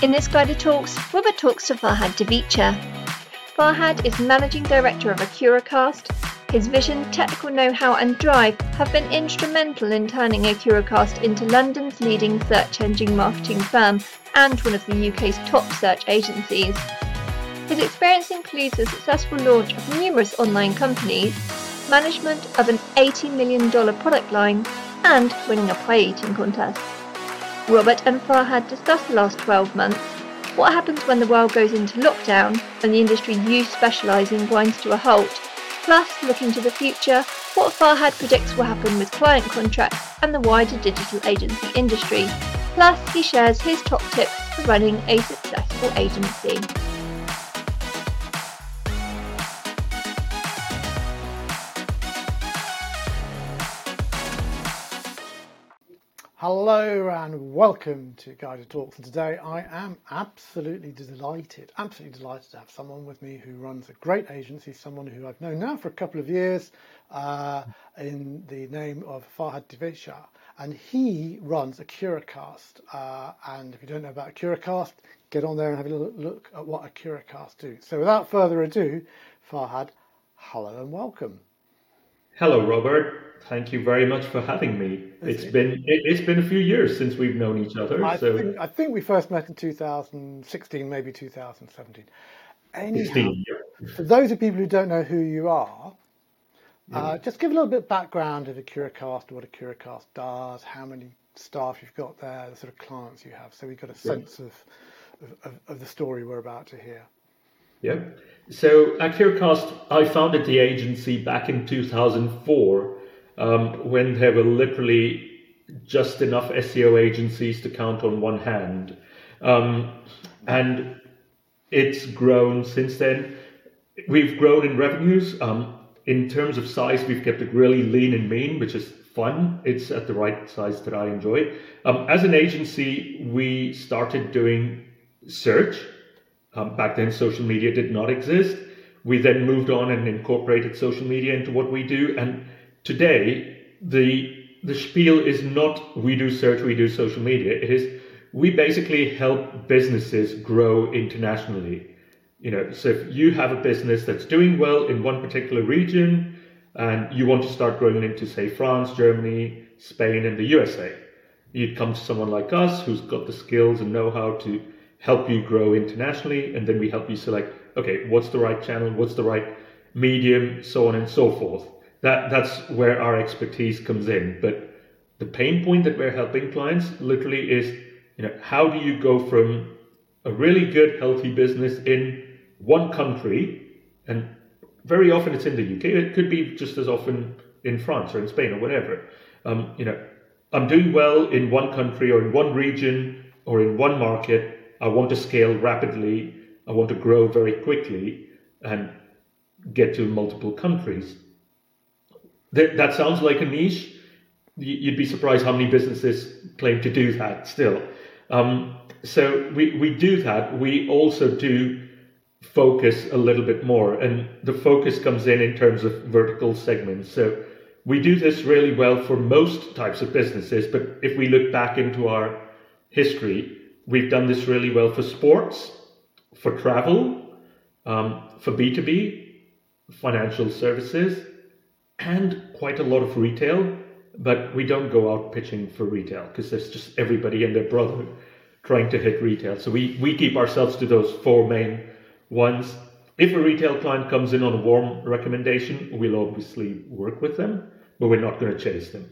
In this guided talks, Robert talks to Farhad Divecha. Farhad is Managing Director of Accuracast. His vision, technical know-how and drive have been instrumental in turning Accuracast into London's leading search engine marketing firm and one of the UK's top search agencies. His experience includes the successful launch of numerous online companies, management of an $80 million product line, and winning a pie eating contest. Robert and Farhad discuss the last 12 months, what happens when the world goes into lockdown and the industry you specialise in grinds to a halt, plus looking to the future, what Farhad predicts will happen with client contracts and the wider digital agency industry. Plus, he shares his top tips for running a successful agency. Hello and welcome to GYDA Talks. And today I am absolutely delighted, absolutely delighted to have someone with me who runs a great agency, someone who I've known now for a couple of years uh, in the name of Farhad Divecha. And he runs Accuracast. Uh, and if you don't know about Accuracast, get on there and have a little look at what Accuracast do. So without further ado, Farhad, hello and welcome. Hello, Robert. Thank you very much for having me. It's been it, has been a few years since we've known each other. I, so think, I think we first met in 2016, maybe 2017. Anyhow, for those of people who don't know who you are, yeah. uh, just give a little bit of background of Accuracast, what Accuracast does, how many staff you've got there, the sort of clients you have, so we've got a sense yeah. of, of, of the story we're about to hear. Yeah. So Accuracast, I founded the agency back in 2004 um, when there were literally just enough SEO agencies to count on one hand. Um, and it's grown since then. We've grown in revenues. Um, in terms of size, we've kept it really lean and mean, which is fun. It's at the right size that I enjoy. Um, as an agency, we started doing search. Um, back then, social media did not exist. We then moved on and incorporated social media into what we do. And today the the spiel is not we do search, we do social media. It is we basically help businesses grow internationally. You know, so if you have a business that's doing well in one particular region and you want to start growing into say France, Germany, Spain, and the USA, you'd come to someone like us who's got the skills and know-how to help you grow internationally, and then we help you select okay, what's the right channel, what's the right medium, so on and so forth that that's where our expertise comes in. But the pain point that we're helping clients literally is, you know, how do you go from a really good, healthy business in one country, and very often it's in the UK. It could be just as often in France or in Spain or whatever. Um, you know, I'm doing well in one country or in one region or in one market. I want to scale rapidly. I want to grow very quickly and get to multiple countries that, that sounds like a niche. You'd be surprised how many businesses claim to do that still. Um, so we, we do that. We also do focus a little bit more, and the focus comes in in terms of vertical segments. So we do this really well for most types of businesses, but if we look back into our history, we've done this really well for sports, for travel, um, for B2B, financial services, and quite a lot of retail, but we don't go out pitching for retail because there's just everybody and their brother trying to hit retail. So we, we keep ourselves to those four main ones. If a retail client comes in on a warm recommendation, we'll obviously work with them, but we're not going to chase them.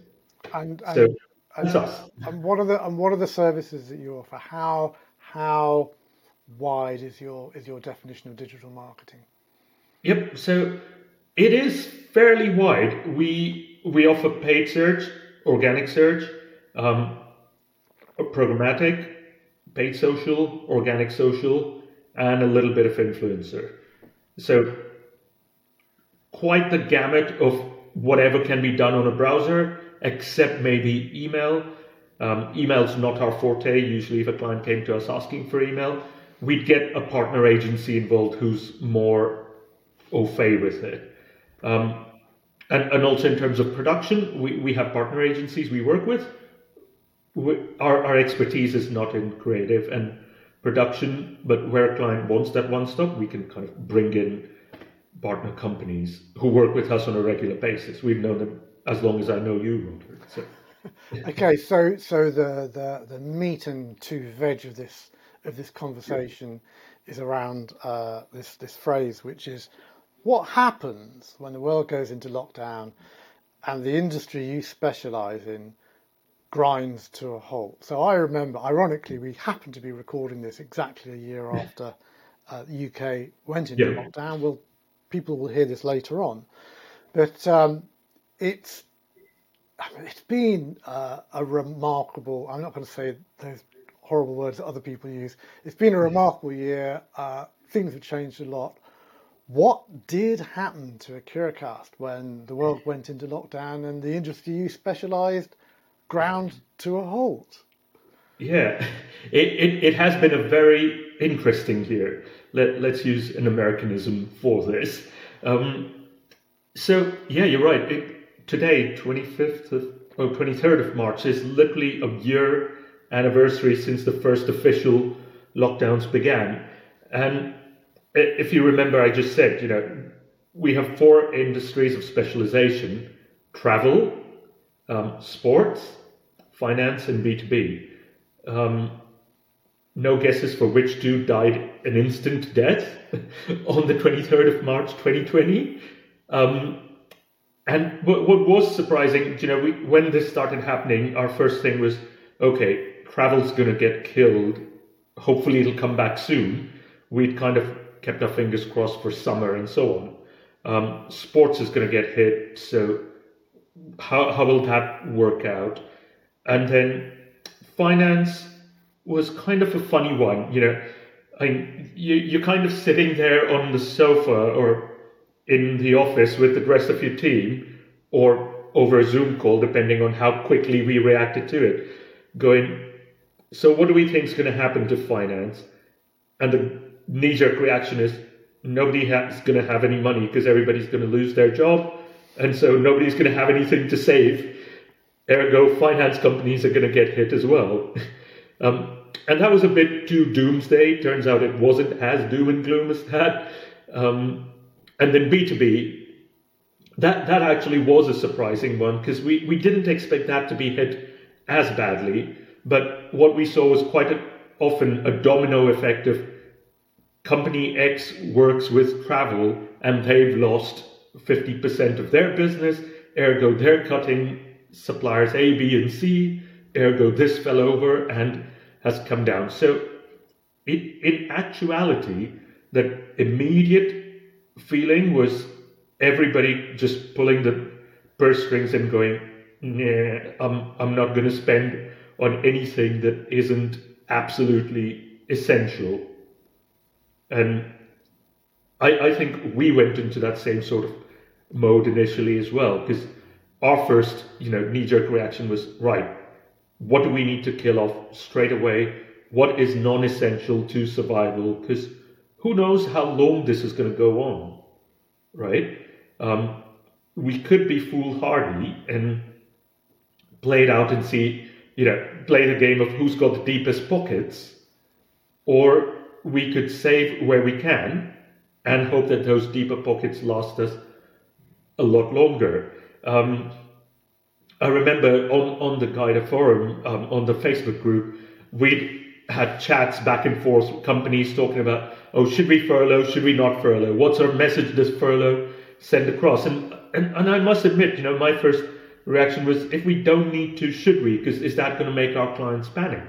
And, and, so and, us. and what are the and what are the services that you offer? How how wide is your is your definition of digital marketing? Yep. So it is fairly wide. We we offer paid search, organic search, um, programmatic, paid social, organic social, and a little bit of influencer. So quite the gamut of whatever can be done on a browser, except maybe email. Um, email's not our forte. Usually, if a client came to us asking for email, we'd get a partner agency involved who's more au fait with it. Um, and, and also in terms of production, we, we have partner agencies we work with. We, our, our expertise is not in creative and production, but where a client wants that one stop, we can kind of bring in partner companies who work with us on a regular basis. We've known them as long as I know you, Roderick. So. okay, so so the, the the meat and two veg of this of this conversation is around uh, this this phrase, which is what happens when the world goes into lockdown and the industry you specialise in grinds to a halt. So I remember, ironically, we happened to be recording this exactly a year after uh, the UK went into yeah. lockdown. Well, people will hear this later on, but um, it's I mean, it's been uh, a remarkable. I'm not going to say those horrible words that other people use. It's been a remarkable year. Uh, things have changed a lot. What did happen to Accuracast when the world went into lockdown and the industry you specialised ground to a halt? Yeah, it, it, it, has been a very interesting year. Let, let's use an Americanism for this. Um, so, yeah, you're right. It, today, 25th of, oh, 23rd of March, is literally a year anniversary since the first official lockdowns began. And if you remember, I just said, you know, we have four industries of specialization travel, um, sports, finance, and B2B. Um, no guesses for which two died an instant death on the 23rd of March 2020. Um, and what, what, was surprising, you know, we, when this started happening, our first thing was, okay, travel's going to get killed. Hopefully, it'll come back soon. We'd kind of kept our fingers crossed for summer and so on. Um, sports is going to get hit, so how, how will that work out? And then finance was kind of a funny one. You know, I, you, you're kind of sitting there on the sofa or in the office with the rest of your team or over a Zoom call, depending on how quickly we reacted to it, going, so what do we think is going to happen to finance? And the knee-jerk reaction is nobody is going to have any money because everybody's going to lose their job, and so nobody's going to have anything to save. Ergo, finance companies are going to get hit as well. um, and that was a bit too doomsday. Turns out it wasn't as doom and gloom as that. Um, and then B2B, that, that actually was a surprising one because we, we didn't expect that to be hit as badly. But what we saw was quite a, often a domino effect of company X works with travel and they've lost 50% of their business, ergo they're cutting suppliers A, B, and C, ergo this fell over and has come down. So in, in actuality, the immediate feeling was everybody just pulling the purse strings and going, nah, I'm, I'm not going to spend on anything that isn't absolutely essential. And I, I think we went into that same sort of mode initially as well, because our first, you know, knee-jerk reaction was right. What do we need to kill off straight away? What is non-essential to survival? Because who knows how long this is going to go on, right? Um, we could be foolhardy and play it out and see, you know, play the game of who's got the deepest pockets, or we could save where we can and hope that those deeper pockets last us a lot longer. Um, I remember on, on the GYDA forum, um, on the Facebook group, we had chats back and forth with companies talking about, oh, should we furlough? Should we not furlough? What's our message does furlough send across? And, and, and I must admit, you know, my first reaction was, if we don't need to, should we? Because is that going to make our clients panic?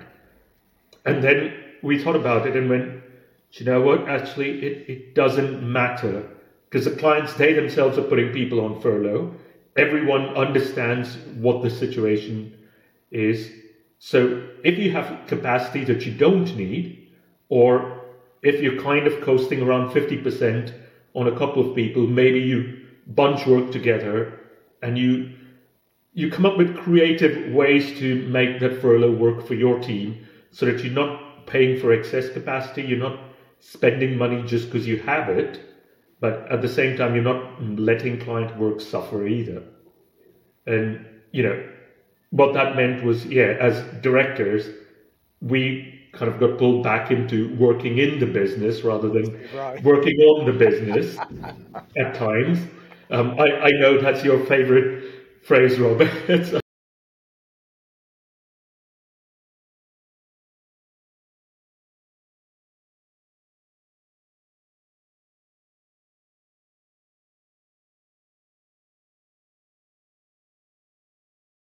And then we thought about it and went, you know what? Actually, it, it doesn't matter because the clients, they themselves are putting people on furlough. Everyone understands what the situation is. So if you have capacity that you don't need, or if you're kind of coasting around 50% on a couple of people, maybe you bunch work together and you you come up with creative ways to make that furlough work for your team so that you're not paying for excess capacity, you're not spending money just because you have it, but at the same time, you're not letting client work suffer either. And, you know, what that meant was, yeah, as directors, we kind of got pulled back into working in the business rather than Right. working on the business at times. Um, I, I know that's your favorite phrase, Robert.